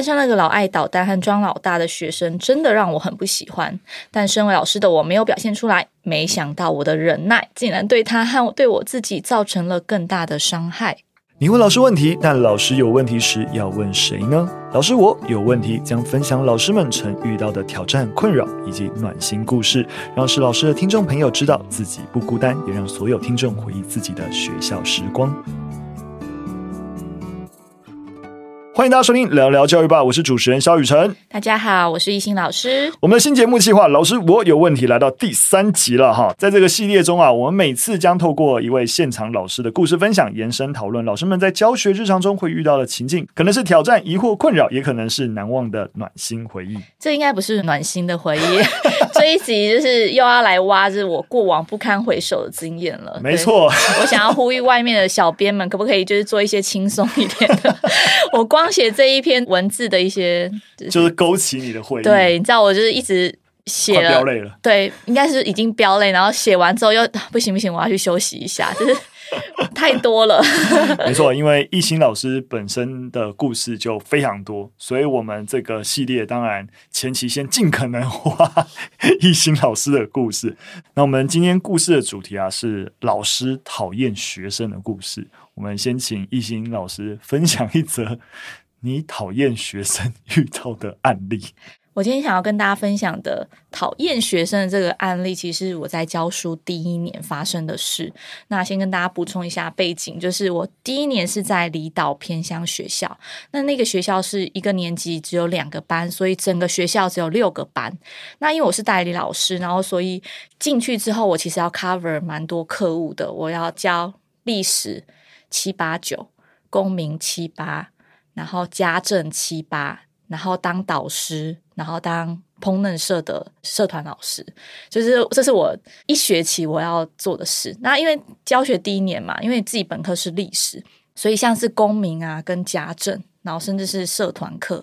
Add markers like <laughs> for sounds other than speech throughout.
班上那个老爱捣蛋和装老大的学生，真的让我很不喜欢。但身为老师的我没有表现出来，没想到我的忍耐竟然对他和对我自己造成了更大的伤害。你问老师问题，但老师有问题时要问谁呢？老师我有问题，将分享老师们曾遇到的挑战、困扰以及暖心故事，让是老师的听众朋友知道自己不孤单，也让所有听众回忆自己的学校时光。欢迎大家收听《聊聊教育吧》，我是主持人肖雨辰。大家好，我是懿心老师。我们的新节目计划《老师我有问题》来到第三集了哈。在这个系列中啊，我们每次将透过一位现场老师的故事分享，延伸讨论老师们在教学日常中会遇到的情境，可能是挑战、疑惑、困扰，也可能是难忘的暖心回忆。这应该不是暖心的回忆，<laughs> 这一集就是又要来挖着我过往不堪回首的经验了。没错，我想要呼吁外面的小编们，可不可以就是做一些轻松一点的？<laughs> 我光。写这一篇文字的一些，就是、勾起你的回忆。对，你知道，我就是一直写了，飙泪了。对，应该是已经飙泪，然后写完之后又不行不行，我要去休息一下，<laughs> 就是太多了。<laughs> 没错，因为艺兴老师本身的故事就非常多，所以我们这个系列当然前期先尽可能挖艺兴老师的故事。那我们今天故事的主题啊，是老师讨厌学生的故事。我们先请艺兴老师分享一则你讨厌学生遇到的案例。我今天想要跟大家分享的讨厌学生的这个案例，其实我在教书第一年发生的事。那先跟大家补充一下背景，就是我第一年是在离岛偏乡学校，那那个学校是一个年级只有两个班，所以整个学校只有六个班。那因为我是代理老师，然后所以进去之后，我其实要 cover 蛮多课务的，我要教历史。七八九，公民七八，然后家政七八，然后当导师，然后当烹饪社的社团老师，就是这是我一学期我要做的事。那因为教学第一年嘛，因为自己本科是历史，所以像是公民啊，跟家政，然后甚至是社团课，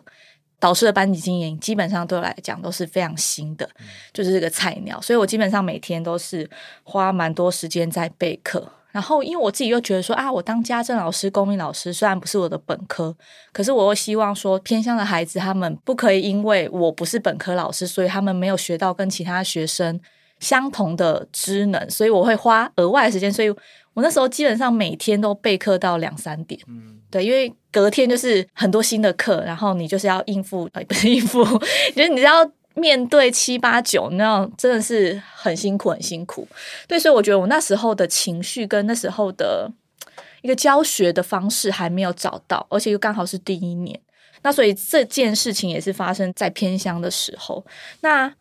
导师的班级经营，基本上对我来讲都是非常新的，就是这个菜鸟，所以我基本上每天都是花蛮多时间在备课。然后，因为我自己又觉得说啊，我当家政老师、公民老师，虽然不是我的本科，可是我又希望说，偏向的孩子他们不可以因为我不是本科老师，所以他们没有学到跟其他学生相同的知能，所以我会花额外的时间。所以我那时候基本上每天都备课到两三点，嗯，对，因为隔天就是很多新的课，然后你就是要应付，呃，不是应付，<laughs> 就是你要。面对七八九，那样真的是很辛苦，很辛苦。对，所以我觉得我那时候的情绪跟那时候的一个教学的方式还没有找到，而且又刚好是第一年。那所以这件事情也是发生在偏乡的时候。那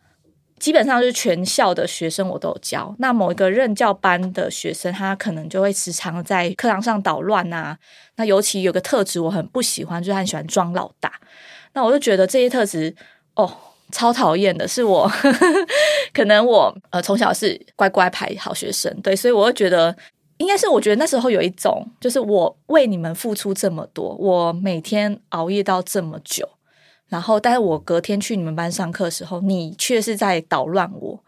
基本上就是全校的学生我都有教。那某一个任教班的学生，他可能就会时常在课堂上捣乱啊。那尤其有个特质我很不喜欢，就是他很喜欢装老大。那我就觉得这些特质哦。超讨厌的是我，<laughs> 呵呵可能我呃从小是乖乖牌好学生，对，所以我会觉得应该是我觉得那时候有一种，就是我为你们付出这么多，我每天熬夜到这么久，然后但是我隔天去你们班上课的时候，你却是在捣乱我，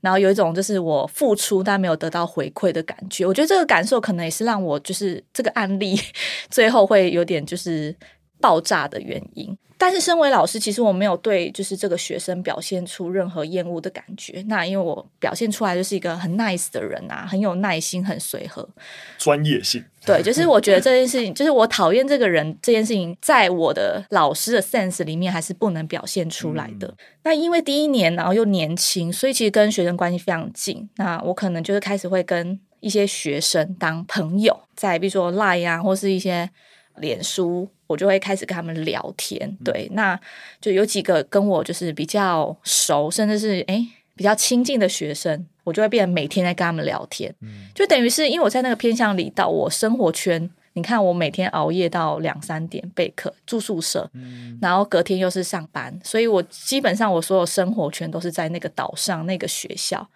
然后有一种就是我付出但没有得到回馈的感觉，我觉得这个感受可能也是让我就是这个案例 <laughs> 最后会有点就是。爆炸的原因，但是身为老师，其实我没有对就是这个学生表现出任何厌恶的感觉。那因为我表现出来就是一个很 nice 的人啊，很有耐心，很随和，专业性。对，就是我觉得这件事情，就是我讨厌这个人这件事情，在我的老师的 sense 里面还是不能表现出来的。嗯、那因为第一年，然后又年轻，所以其实跟学生关系非常近。那我可能就是开始会跟一些学生当朋友，在比如说 Line 啊，或是一些脸书。我就会开始跟他们聊天，对，那就有几个跟我就是比较熟，甚至是诶比较亲近的学生，我就会变成每天在跟他们聊天，就等于是因为我在那个偏向里，到我生活圈，你看我每天熬夜到两三点备课，住宿舍，然后隔天又是上班，所以我基本上我所有生活圈都是在那个岛上那个学校。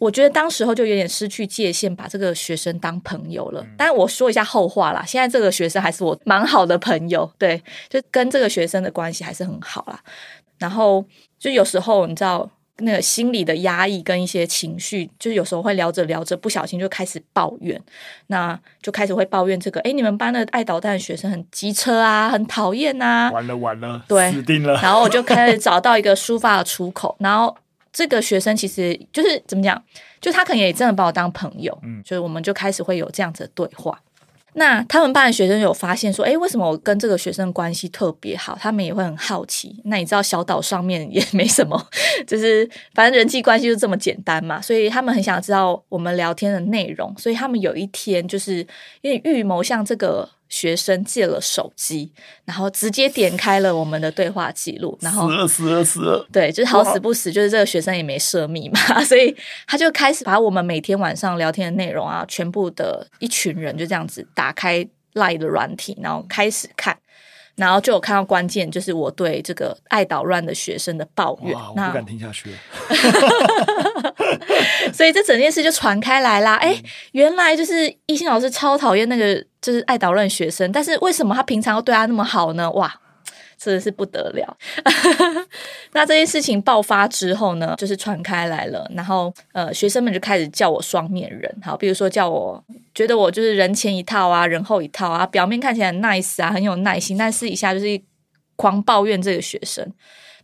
我觉得当时候就有点失去界限，把这个学生当朋友了。但我说一下后话啦，现在这个学生还是我蛮好的朋友，对，就跟这个学生的关系还是很好啦。然后就有时候你知道，那个心理的压抑跟一些情绪，就是有时候会聊着聊着，不小心就开始抱怨，那就开始会抱怨这个，哎，你们班的爱捣蛋的学生很机车啊，很讨厌啊，完了完了，对，死定了。然后我就开始找到一个抒发的出口，然后这个学生其实就是怎么讲，就他可能也真的把我当朋友，嗯，所以我们就开始会有这样子的对话。那他们班的学生有发现说，哎，为什么我跟这个学生关系特别好？他们也会很好奇。那你知道小岛上面也没什么，<laughs> 就是反正人际关系就这么简单嘛，所以他们很想知道我们聊天的内容。所以他们有一天就是因为预谋像这个。学生借了手机，然后直接点开了我们的对话记录，然后死了死了死了，对，就是好死不死，就是这个学生也没设密码，<laughs> 所以他就开始把我们每天晚上聊天的内容啊，全部的一群人就这样子打开 LINE 的软体，然后开始看。然后就有看到关键，就是我对这个爱捣乱的学生的抱怨。哇，我不敢听下去了。<laughs> 所以这整件事就传开来啦。哎、嗯，原来就是一心老师超讨厌那个就是爱捣乱学生，但是为什么他平常要对他那么好呢？哇！真的是不得了。<laughs> 那这件事情爆发之后呢，就是传开来了，然后呃，学生们就开始叫我双面人，好，比如说叫我觉得我就是人前一套啊，人后一套啊，表面看起来很 nice 啊，很有耐心，但私底下就是狂抱怨这个学生。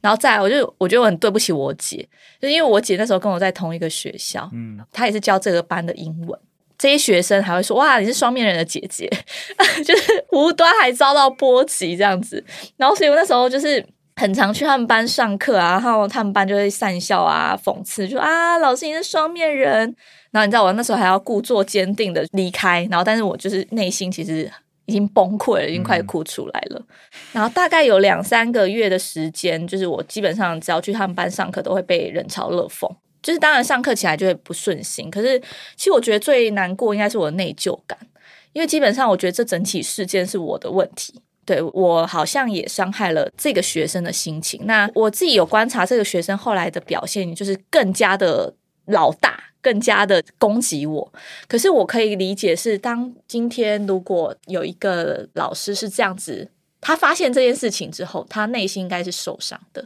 然后再来，我就我觉得我很对不起我姐，就因为我姐那时候跟我在同一个学校，嗯，她也是教这个班的英文。这些学生还会说：“哇，你是双面人的姐姐，<laughs> 就是无端还遭到波及这样子。”然后，所以我那时候就是很常去他们班上课啊，然后他们班就会讪笑啊、讽刺，就啊，老师你是双面人。然后你知道我那时候还要故作坚定的离开，然后但是我就是内心其实已经崩溃了，已经快哭出来了。嗯、然后大概有两三个月的时间，就是我基本上只要去他们班上课，都会被人嘲热讽。就是当然上课起来就会不顺心，可是其实我觉得最难过应该是我的内疚感，因为基本上我觉得这整体事件是我的问题，对，我好像也伤害了这个学生的心情。那我自己有观察这个学生后来的表现，就是更加的老大，更加的攻击我。可是我可以理解是，当今天如果有一个老师是这样子，他发现这件事情之后，他内心应该是受伤的。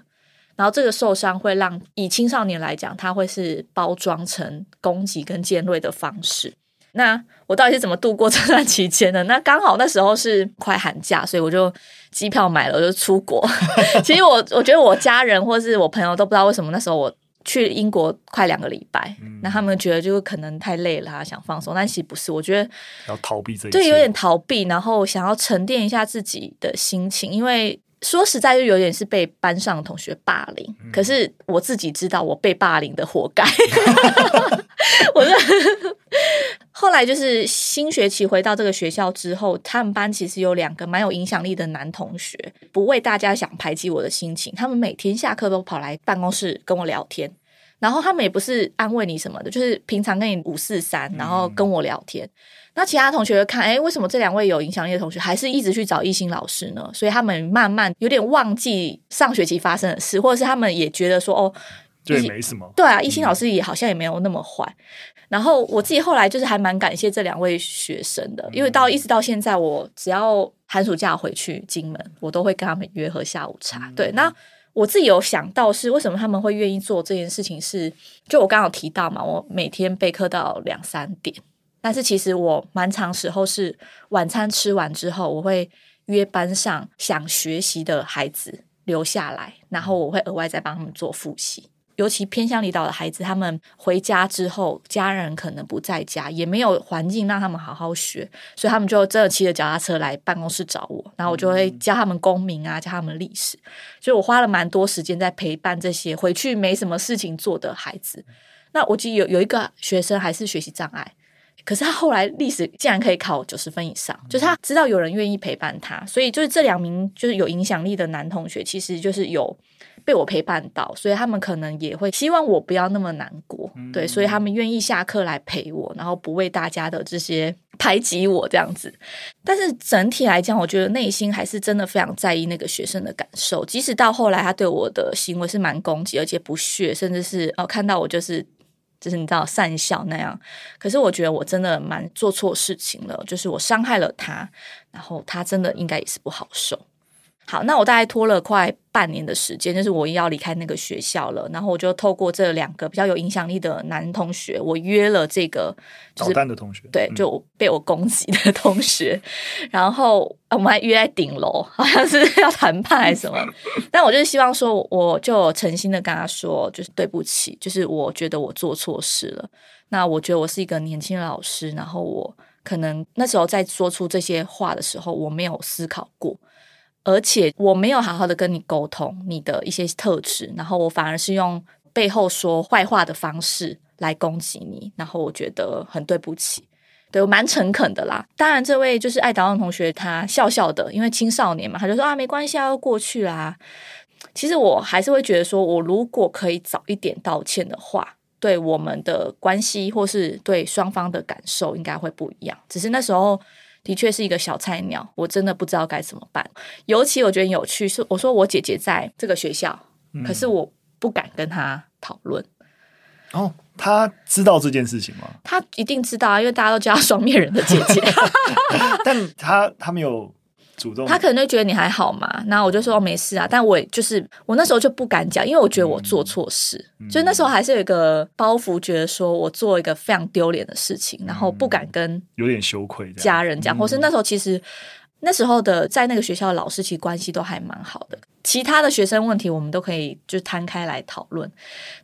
然后这个受伤会让以青少年来讲，他会是包装成攻击跟尖锐的方式。那我到底是怎么度过 <laughs> 这段期间的？那刚好那时候是快寒假，所以我就机票买了，我就出国。<laughs> 其实我我觉得我家人或是我朋友都不知道为什么那时候我去英国快两个礼拜，嗯、那他们觉得就是可能太累了，想放松。但其实不是，我觉得要逃避这一，对，有点逃避，然后想要沉淀一下自己的心情，因为。说实在，就有点是被班上的同学霸凌。嗯、可是我自己知道，我被霸凌的活该。<laughs> 我是 <laughs> 后来就是新学期回到这个学校之后，他们班其实有两个蛮有影响力的男同学，不为大家想排挤我的心情，他们每天下课都跑来办公室跟我聊天。然后他们也不是安慰你什么的，就是平常跟你五四三，然后跟我聊天。嗯、那其他同学看，哎，为什么这两位有影响力的同学还是一直去找艺兴老师呢？所以他们慢慢有点忘记上学期发生的事，或者是他们也觉得说，哦，这没什么。对啊，艺兴老师也好像也没有那么坏。嗯、然后我自己后来就是还蛮感谢这两位学生的，因为到一直到现在，我只要寒暑假回去金门，我都会跟他们约喝下午茶。嗯、对，那。我自己有想到是为什么他们会愿意做这件事情是，就我刚刚有提到嘛，我每天备课到两三点，但是其实我蛮长时候是晚餐吃完之后，我会约班上想学习的孩子留下来，然后我会额外再帮他们做复习。尤其偏向离岛的孩子，他们回家之后，家人可能不在家，也没有环境让他们好好学，所以他们就真的骑着脚踏车来办公室找我，然后我就会教他们公民啊，教他们历史。所以我花了蛮多时间在陪伴这些回去没什么事情做的孩子。那我记得有有一个学生还是学习障碍，可是他后来历史竟然可以考九十分以上，就是他知道有人愿意陪伴他，所以就是这两名就是有影响力的男同学，其实就是有。被我陪伴到，所以他们可能也会希望我不要那么难过，嗯、对，所以他们愿意下课来陪我，然后不为大家的这些排挤我这样子。但是整体来讲，我觉得内心还是真的非常在意那个学生的感受，即使到后来他对我的行为是蛮攻击，而且不屑，甚至是哦看到我就是就是你知道善笑那样。可是我觉得我真的蛮做错事情了，就是我伤害了他，然后他真的应该也是不好受。好，那我大概拖了快半年的时间，就是我要离开那个学校了。然后我就透过这两个比较有影响力的男同学，我约了这个就是捣蛋的同学，对，就被我攻击的同学。嗯、然后我们还约在顶楼，好像是要谈判还是什么。但我就是希望说，我就诚心的跟他说，就是对不起，就是我觉得我做错事了。那我觉得我是一个年轻的老师，然后我可能那时候在说出这些话的时候，我没有思考过。而且我没有好好的跟你沟通你的一些特质，然后我反而是用背后说坏话的方式来攻击你，然后我觉得很对不起，对，我蛮诚恳的啦。当然，这位就是爱捣蛋同学，他笑笑的，因为青少年嘛，他就说啊，没关系啊，要过去啦。其实我还是会觉得说，我如果可以早一点道歉的话，对我们的关系或是对双方的感受应该会不一样。只是那时候。的确是一个小菜鸟，我真的不知道该怎么办。尤其我觉得有趣是，我说我姐姐在这个学校，嗯、可是我不敢跟她讨论。哦，她知道这件事情吗？她一定知道啊，因为大家都叫她双面人的姐姐。<laughs> 但她她没有。他可能就觉得你还好嘛，然后我就说没事啊。但我就是我那时候就不敢讲，因为我觉得我做错事，嗯、就那时候还是有一个包袱，觉得说我做一个非常丢脸的事情，然后不敢跟有点羞愧家人讲，或是那时候其实。那时候的在那个学校的老师其实关系都还蛮好的，其他的学生问题我们都可以就摊开来讨论，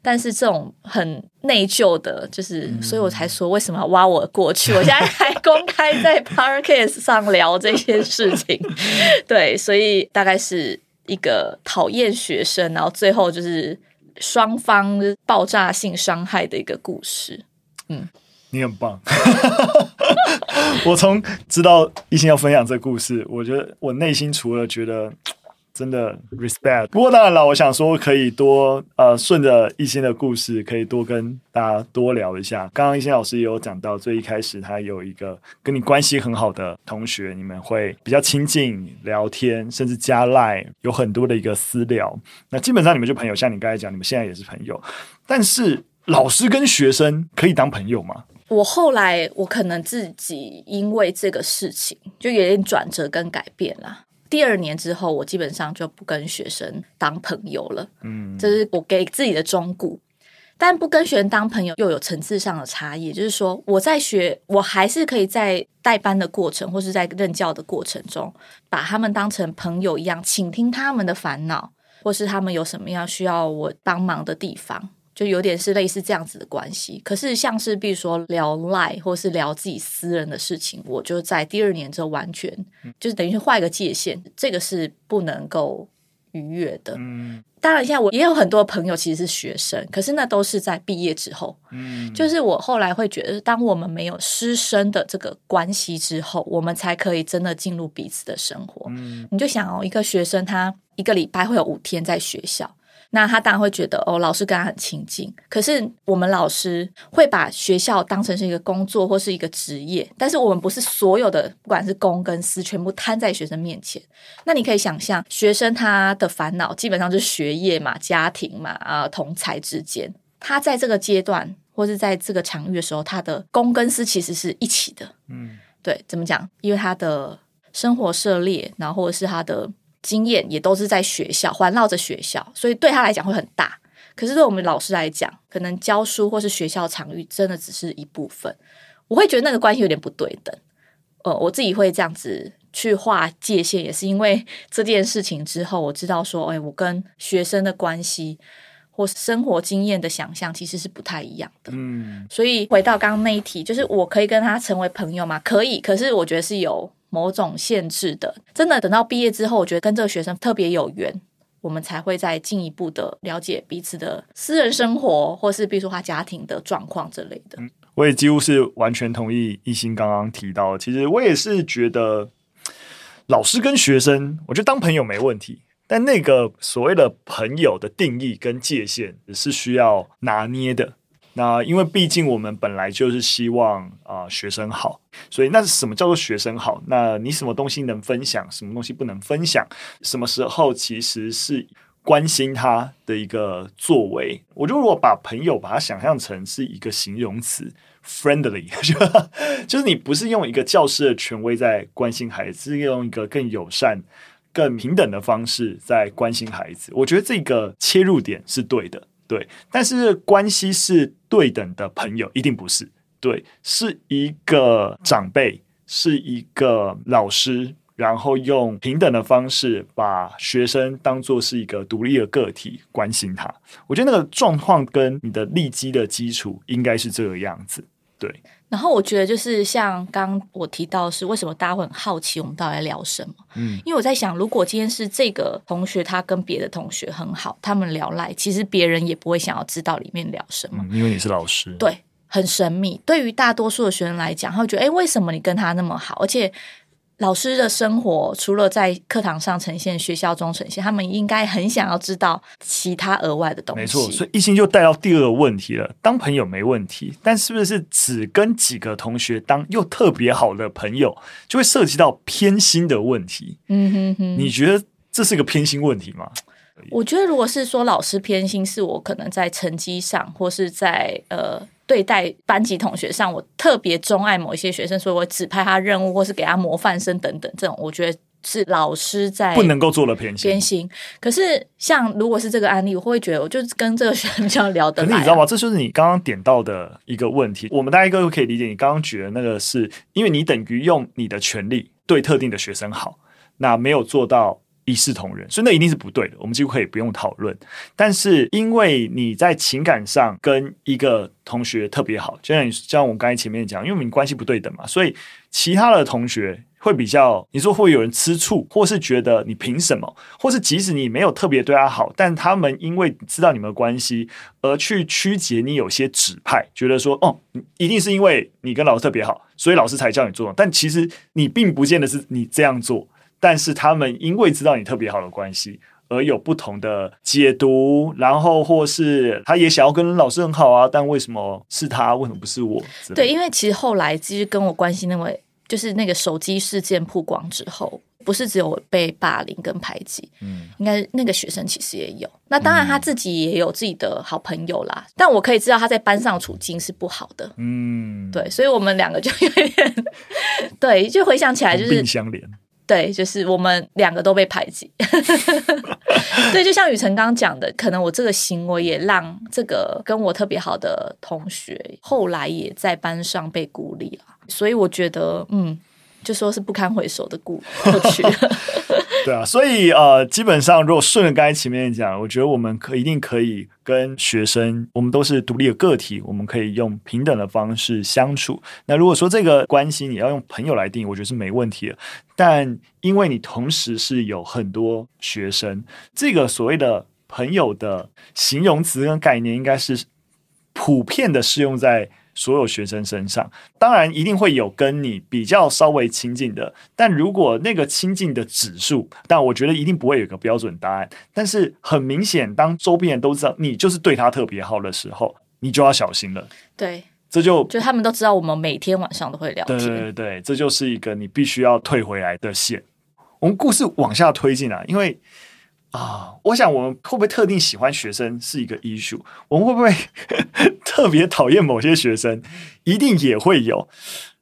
但是这种很内疚的，就是、嗯、所以我才说为什么要挖我过去，我现在 <laughs> 还公开在 Podcast 上聊这些事情，<laughs> 对，所以大概是一个讨厌学生，然后最后就是双方爆炸性伤害的一个故事，嗯。你很棒，<laughs> 我从知道一心要分享这故事，我觉得我内心除了觉得真的 respect，不过当然了，我想说可以多呃顺着一心的故事，可以多跟大家多聊一下。刚刚一心老师也有讲到，最一开始他有一个跟你关系很好的同学，你们会比较亲近聊天，甚至加赖，有很多的一个私聊。那基本上你们就朋友，像你刚才讲，你们现在也是朋友。但是老师跟学生可以当朋友吗？我后来，我可能自己因为这个事情就有点转折跟改变啦。第二年之后，我基本上就不跟学生当朋友了。嗯，这是我给自己的忠告。但不跟学生当朋友又有层次上的差异，就是说我在学，我还是可以在带班的过程或是在任教的过程中，把他们当成朋友一样，倾听他们的烦恼，或是他们有什么样需要我帮忙的地方。就有点是类似这样子的关系，可是像是比如说聊赖或是聊自己私人的事情，我就在第二年之后完全就是等于是画一个界限，这个是不能够逾越的。嗯，当然现在我也有很多朋友其实是学生，可是那都是在毕业之后。嗯，就是我后来会觉得，当我们没有师生的这个关系之后，我们才可以真的进入彼此的生活。嗯，你就想哦，一个学生他一个礼拜会有五天在学校。那他当然会觉得哦，老师跟他很亲近。可是我们老师会把学校当成是一个工作或是一个职业，但是我们不是所有的，不管是公跟私，全部摊在学生面前。那你可以想象，学生他的烦恼基本上就是学业嘛、家庭嘛、啊同才之间。他在这个阶段或是在这个场域的时候，他的公跟私其实是一起的。嗯，对，怎么讲？因为他的生活涉猎，然后或者是他的。经验也都是在学校环绕着学校，所以对他来讲会很大。可是对我们老师来讲，可能教书或是学校场域真的只是一部分。我会觉得那个关系有点不对等。呃，我自己会这样子去划界限，也是因为这件事情之后，我知道说，哎，我跟学生的关系或生活经验的想象其实是不太一样的。嗯，所以回到刚刚那一题，就是我可以跟他成为朋友吗？可以，可是我觉得是有。某种限制的，真的等到毕业之后，我觉得跟这个学生特别有缘，我们才会再进一步的了解彼此的私人生活，或是比如说他家庭的状况之类的。我也几乎是完全同意一心刚刚提到，其实我也是觉得老师跟学生，我觉得当朋友没问题，但那个所谓的朋友的定义跟界限是需要拿捏的。那因为毕竟我们本来就是希望啊、学生好，所以那是什么叫做学生好？那你什么东西能分享，什么东西不能分享？什么时候其实是关心他的一个作为？我就如果把朋友把它想象成是一个形容词，friendly，<laughs> 就是你不是用一个教师的权威在关心孩子，是用一个更友善。更平等的方式在关心孩子。我觉得这个切入点是对的，对。但是关系是对等的朋友，一定不是。对，是一个长辈，是一个老师，然后用平等的方式把学生当作是一个独立的个体关心他。我觉得那个状况跟你的利基的基础应该是这个样子。对。然后我觉得就是像刚我提到是，为什么大家会很好奇我们到底在聊什么？嗯，因为我在想，如果今天是这个同学他跟别的同学很好，他们聊来，其实别人也不会想要知道里面聊什么，嗯，因为你是老师。对。很神秘，对于大多数的学生来讲，他会觉得，哎，为什么你跟他那么好？而且老师的生活除了在课堂上呈现，学校中呈现，他们应该很想要知道其他额外的东西。没错，所以一心就带到第二个问题了：当朋友没问题，但是不是只跟几个同学当又特别好的朋友，就会涉及到偏心的问题？嗯哼哼，你觉得这是个偏心问题吗？我觉得，如果是说老师偏心，是我可能在成绩上，或是在呃。对待班级同学上，我特别钟爱某一些学生，所以我指派他任务，或是给他模范生等等，这种我觉得是老师在不能够做了偏心。偏心。可是像如果是这个案例，我会觉得我就是跟这个学生比较聊得来啊。可是你知道吗？这就是你刚刚点到的一个问题。我们大家都可以理解，你刚刚举的那个是因为你等于用你的权利对特定的学生好，那没有做到。一视同仁，所以那一定是不对的。我们几乎可以不用讨论。但是因为你在情感上跟一个同学特别好，就像你像我刚才前面讲，因为我们关系不对等嘛，所以其他的同学会比较，你说会有人吃醋，或是觉得你凭什么，或是即使你没有特别对他好，但他们因为知道你们的关系而去曲解你有些指派，觉得说哦，一定是因为你跟老师特别好，所以老师才叫你做。但其实你并不见得是你这样做。但是他们因为知道你特别好的关系，而有不同的解读，然后或是他也想要跟老师很好啊，但为什么是他？为什么不是我？对，因为其实后来其实跟我关系那位，就是那个手机事件曝光之后，不是只有被霸凌跟排挤，嗯，应该那个学生其实也有。那当然他自己也有自己的好朋友啦，嗯，但我可以知道他在班上处境是不好的，嗯，对，所以我们两个就有点，<laughs> 对，就回想起来就是并相怜。对，就是我们两个都被排挤。<laughs> 对，就像雨辰刚刚讲的，可能我这个行为也让这个跟我特别好的同学后来也在班上被孤立了。所以我觉得，嗯，就说是不堪回首的故 <laughs> 过去。<laughs> 对啊，所以呃，基本上如果顺着刚才前面讲，我觉得我们可一定可以跟学生，我们都是独立的个体，我们可以用平等的方式相处。那如果说这个关系你要用朋友来定，我觉得是没问题的。但因为你同时是有很多学生，这个所谓的朋友的形容词跟概念，应该是普遍的适用在。所有学生身上，当然一定会有跟你比较稍微亲近的，但如果那个亲近的指数，但我觉得一定不会有个标准答案。但是很明显，当周边人都知道你就是对他特别好的时候，你就要小心了。对，这就就他们都知道我们每天晚上都会聊天。对对对，这就是一个你必须要退回来的线。我们故事往下推进来，因为。啊，我想我们会不会特定喜欢学生是一个 issue？我们会不会 <laughs> 特别讨厌某些学生？一定也会有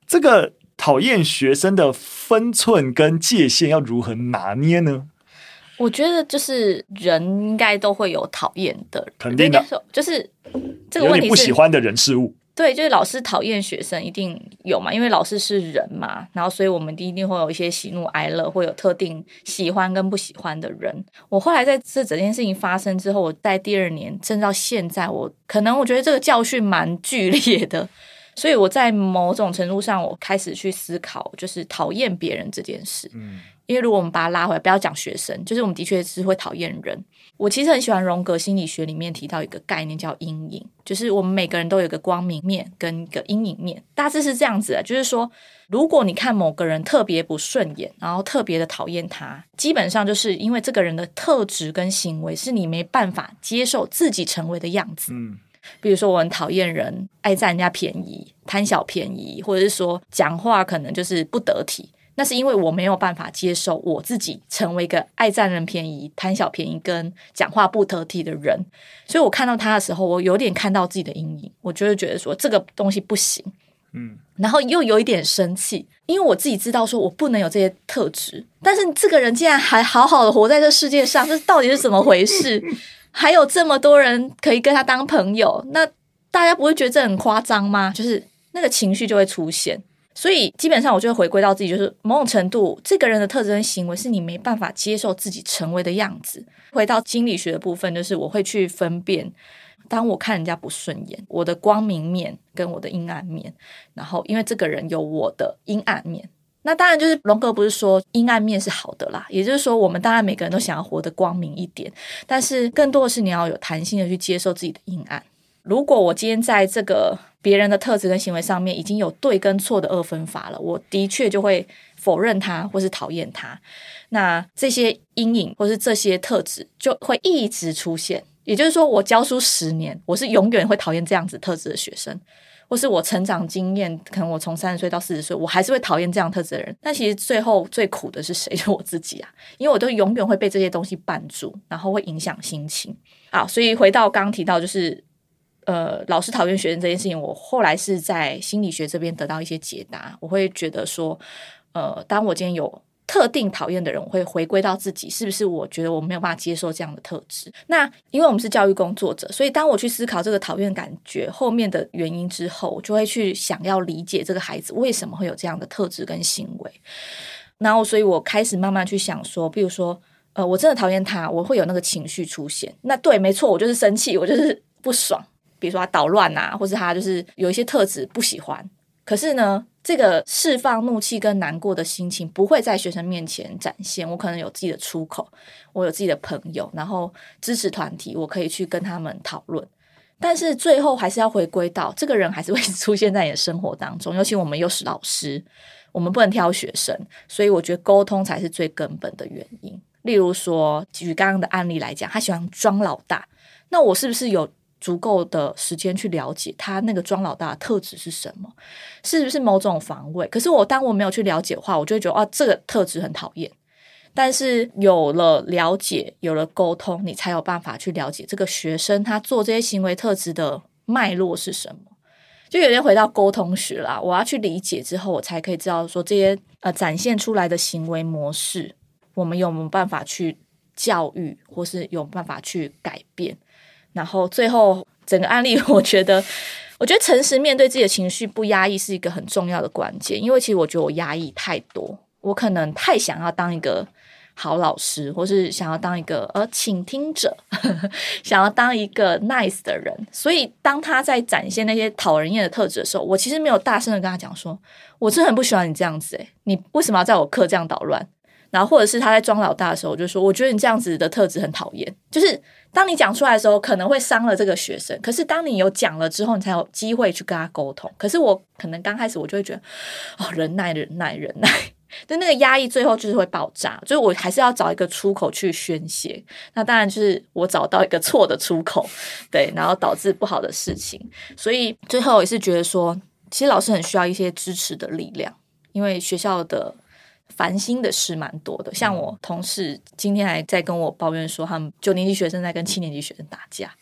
这个讨厌学生的分寸跟界限要如何拿捏呢？我觉得就是人应该都会有讨厌的，肯定的，就是这个问题不喜欢的人事物。对，就是老师讨厌学生一定有嘛，因为老师是人嘛，然后所以我们一定会有一些喜怒哀乐，会有特定喜欢跟不喜欢的人。我后来在这整件事情发生之后，我在第二年，甚至到现在，我可能我觉得这个教训蛮剧烈的，所以我在某种程度上，我开始去思考，就是讨厌别人这件事。嗯。因为如果我们把它拉回来，不要讲学生，就是我们的确是会讨厌人。我其实很喜欢荣格心理学里面提到一个概念叫阴影，就是我们每个人都有一个光明面跟一个阴影面，大致是这样子的。就是说，如果你看某个人特别不顺眼，然后特别的讨厌他，基本上就是因为这个人的特质跟行为是你没办法接受自己成为的样子。嗯，比如说我很讨厌人爱占人家便宜、贪小便宜，或者是说讲话可能就是不得体。那是因为我没有办法接受我自己成为一个爱占人便宜、贪小便宜跟讲话不得体的人，所以我看到他的时候，我有点看到自己的阴影，我就会觉得说这个东西不行。嗯，然后又有一点生气，因为我自己知道说我不能有这些特质，但是这个人竟然还好好的活在这世界上，这到底是怎么回事？<laughs> 还有这么多人可以跟他当朋友，那大家不会觉得这很夸张吗？就是那个情绪就会出现。所以基本上，我就会回归到自己，就是某种程度，这个人的特征行为是你没办法接受自己成为的样子。回到心理学的部分，就是我会去分辨，当我看人家不顺眼，我的光明面跟我的阴暗面。然后，因为这个人有我的阴暗面，那当然就是荣格不是说阴暗面是好的啦，也就是说，我们当然每个人都想要活得光明一点，但是更多的是你要有弹性的去接受自己的阴暗。如果我今天在这个别人的特质跟行为上面已经有对跟错的二分法了，我的确就会否认他或是讨厌他。那这些阴影或是这些特质就会一直出现。也就是说，我教书十年，我是永远会讨厌这样子特质的学生，或是我成长经验，可能我从三十岁到四十岁，我还是会讨厌这样特质的人。但其实最后最苦的是谁？就 <laughs> 是我自己啊，因为我都永远会被这些东西绊住，然后会影响心情啊。所以回到刚刚提到，就是。呃，老师讨厌学生这件事情，我后来是在心理学这边得到一些解答。我会觉得说，呃，当我今天有特定讨厌的人，我会回归到自己，是不是？我觉得我没有办法接受这样的特质。那因为我们是教育工作者，所以当我去思考这个讨厌感觉后面的原因之后，我就会去想要理解这个孩子为什么会有这样的特质跟行为。然后，所以我开始慢慢去想说，比如说，呃，我真的讨厌他，我会有那个情绪出现。那对，没错，我就是生气，我就是不爽。比如说他捣乱啊，或是他就是有一些特质不喜欢，可是呢，这个释放怒气跟难过的心情不会在学生面前展现。我可能有自己的出口，我有自己的朋友，然后支持团体，我可以去跟他们讨论。但是最后还是要回归到这个人还是会出现在你的生活当中，尤其我们又是老师，我们不能挑学生，所以我觉得沟通才是最根本的原因。例如说，举刚刚的案例来讲，他喜欢装老大，那我是不是有足够的时间去了解他那个庄老大特质是什么，是不是某种防卫？可是我当我没有去了解的话，我就会觉得啊，这个特质很讨厌。但是有了了解，有了沟通，你才有办法去了解这个学生他做这些行为特质的脉络是什么。就有点回到沟通学啦，我要去理解之后，我才可以知道说这些呃展现出来的行为模式，我们有没有办法去教育，或是有办法去改变。然后最后整个案例，<laughs> 我觉得，我觉得诚实面对自己的情绪，不压抑是一个很重要的关键。因为其实我觉得我压抑太多，我可能太想要当一个好老师，或是想要当一个呃倾听者呵呵，<laughs> 想要当一个 nice 的人。所以当他在展现那些讨人厌的特质的时候，我其实没有大声的跟他讲说，我真的很不喜欢你这样子诶，你为什么要在我课这样捣乱？然后或者是他在装老大的时候，我就说，我觉得你这样子的特质很讨厌，就是。当你讲出来的时候，可能会伤了这个学生。可是当你有讲了之后，你才有机会去跟他沟通。可是我可能刚开始我就会觉得，哦，忍耐，忍耐，忍耐，<laughs> 但那个压抑，最后就是会爆炸。所以我还是要找一个出口去宣泄。那当然就是我找到一个错的出口，对，然后导致不好的事情。所以最后也是觉得说，其实老师很需要一些支持的力量，因为学校的。烦心的事蛮多的，像我同事今天还在跟我抱怨说，他们九年级学生在跟七年级学生打架，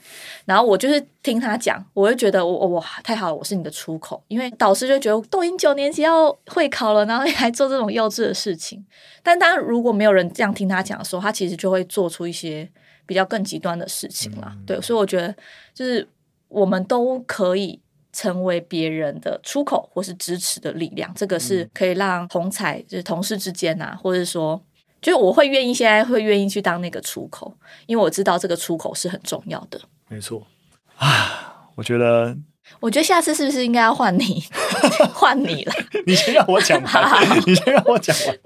然后我就是听他讲，我就觉得我我太好了，我是你的出口，因为导师就觉得都已经九年级要会考了，然后你还做这种幼稚的事情。但当然，如果没有人这样听他讲的时候，他其实就会做出一些比较更极端的事情啦。对，所以我觉得就是我们都可以。成为别人的出口或是支持的力量，这个是可以让同才就是同事之间啊，或者说，就是我会愿意现在会愿意去当那个出口，因为我知道这个出口是很重要的。没错啊，我觉得，我觉得下次是不是应该要换你，<laughs> 换你了？你先让我讲完，你先让我讲完。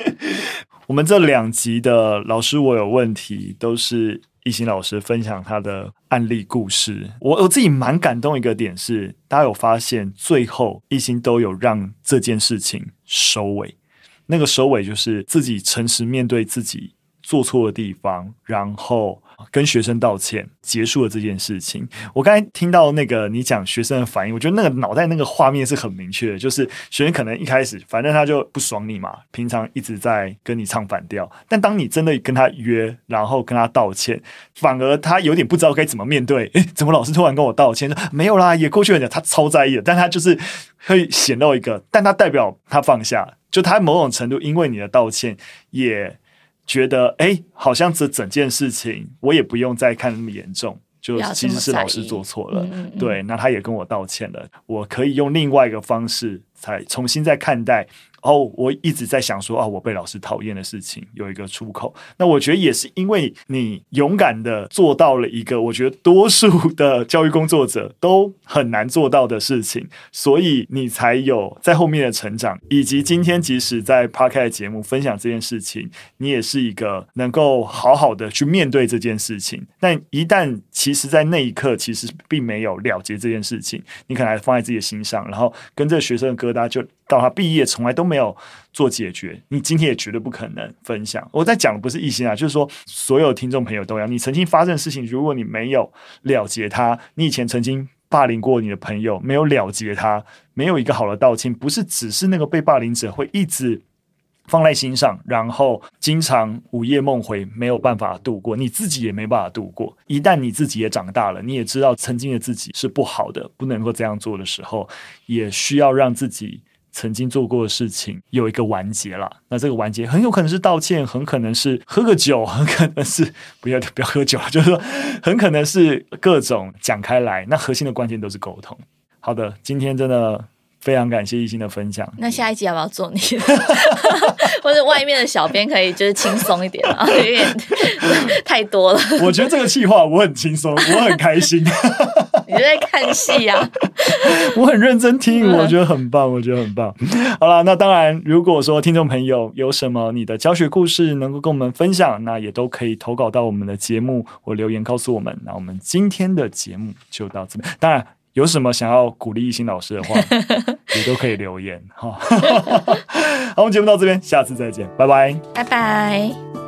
我们这两集的老师我有问题都是。一心老师分享他的案例故事，我我自己蛮感动。一个点是，大家有发现，最后一心都有让这件事情收尾。那个收尾就是自己诚实面对自己做错的地方，然后跟学生道歉，结束了这件事情。我刚才听到那个你讲学生的反应，我觉得那个脑袋那个画面是很明确的，就是学生可能一开始反正他就不爽你嘛，平常一直在跟你唱反调，但当你真的跟他约，然后跟他道歉，反而他有点不知道该怎么面对。诶，怎么老师突然跟我道歉？没有啦，也过去了。他超在意的，但他就是会显露一个，但他代表他放下，就他某种程度因为你的道歉也。觉得哎，好像这整件事情我也不用再看那么严重，就其实是老师做错了，嗯嗯、对，那他也跟我道歉了，我可以用另外一个方式才重新再看待。哦，我一直在想说啊，我被老师讨厌的事情有一个出口。那我觉得也是因为你勇敢的做到了一个我觉得多数的教育工作者都很难做到的事情，所以你才有在后面的成长，以及今天即使在 Podcast 节目分享这件事情，你也是一个能够好好的去面对这件事情。但一旦其实在那一刻其实并没有了结这件事情，你可能还放在自己的心上，然后跟这个学生的疙瘩就。到他毕业，从来都没有做解决。你今天也绝对不可能分享。我在讲的不是一心啊，就是说所有听众朋友都要。你曾经发生的事情，如果你没有了结他，你以前曾经霸凌过你的朋友，没有了结他，没有一个好的道歉，不是只是那个被霸凌者会一直放在心上，然后经常午夜梦回，没有办法度过，你自己也没办法度过。一旦你自己也长大了，你也知道曾经的自己是不好的，不能够这样做的时候，也需要让自己。曾经做过的事情有一个完结了，那这个完结很有可能是道歉，很可能是喝个酒，<laughs> 很可能是不要不要喝酒了，就是说很可能是各种讲开来。那核心的关键都是沟通。好的，今天真的非常感谢一心的分享。那下一集要不要做你的？<laughs> 或者外面的小编可以就是轻松一点啊，<laughs> 有点太多了。我觉得这个计划我很轻松，我很开心。<laughs> 你在看戏呀、啊？<laughs> 我很认真听，我觉得很棒，我觉得很棒。好了，那当然，如果说听众朋友有什么你的教学故事能够跟我们分享，那也都可以投稿到我们的节目或留言告诉我们。那我们今天的节目就到这边。当然，有什么想要鼓励一心老师的话，<laughs> 也都可以留言哈。好，我们节目到这边，下次再见，拜拜，拜拜。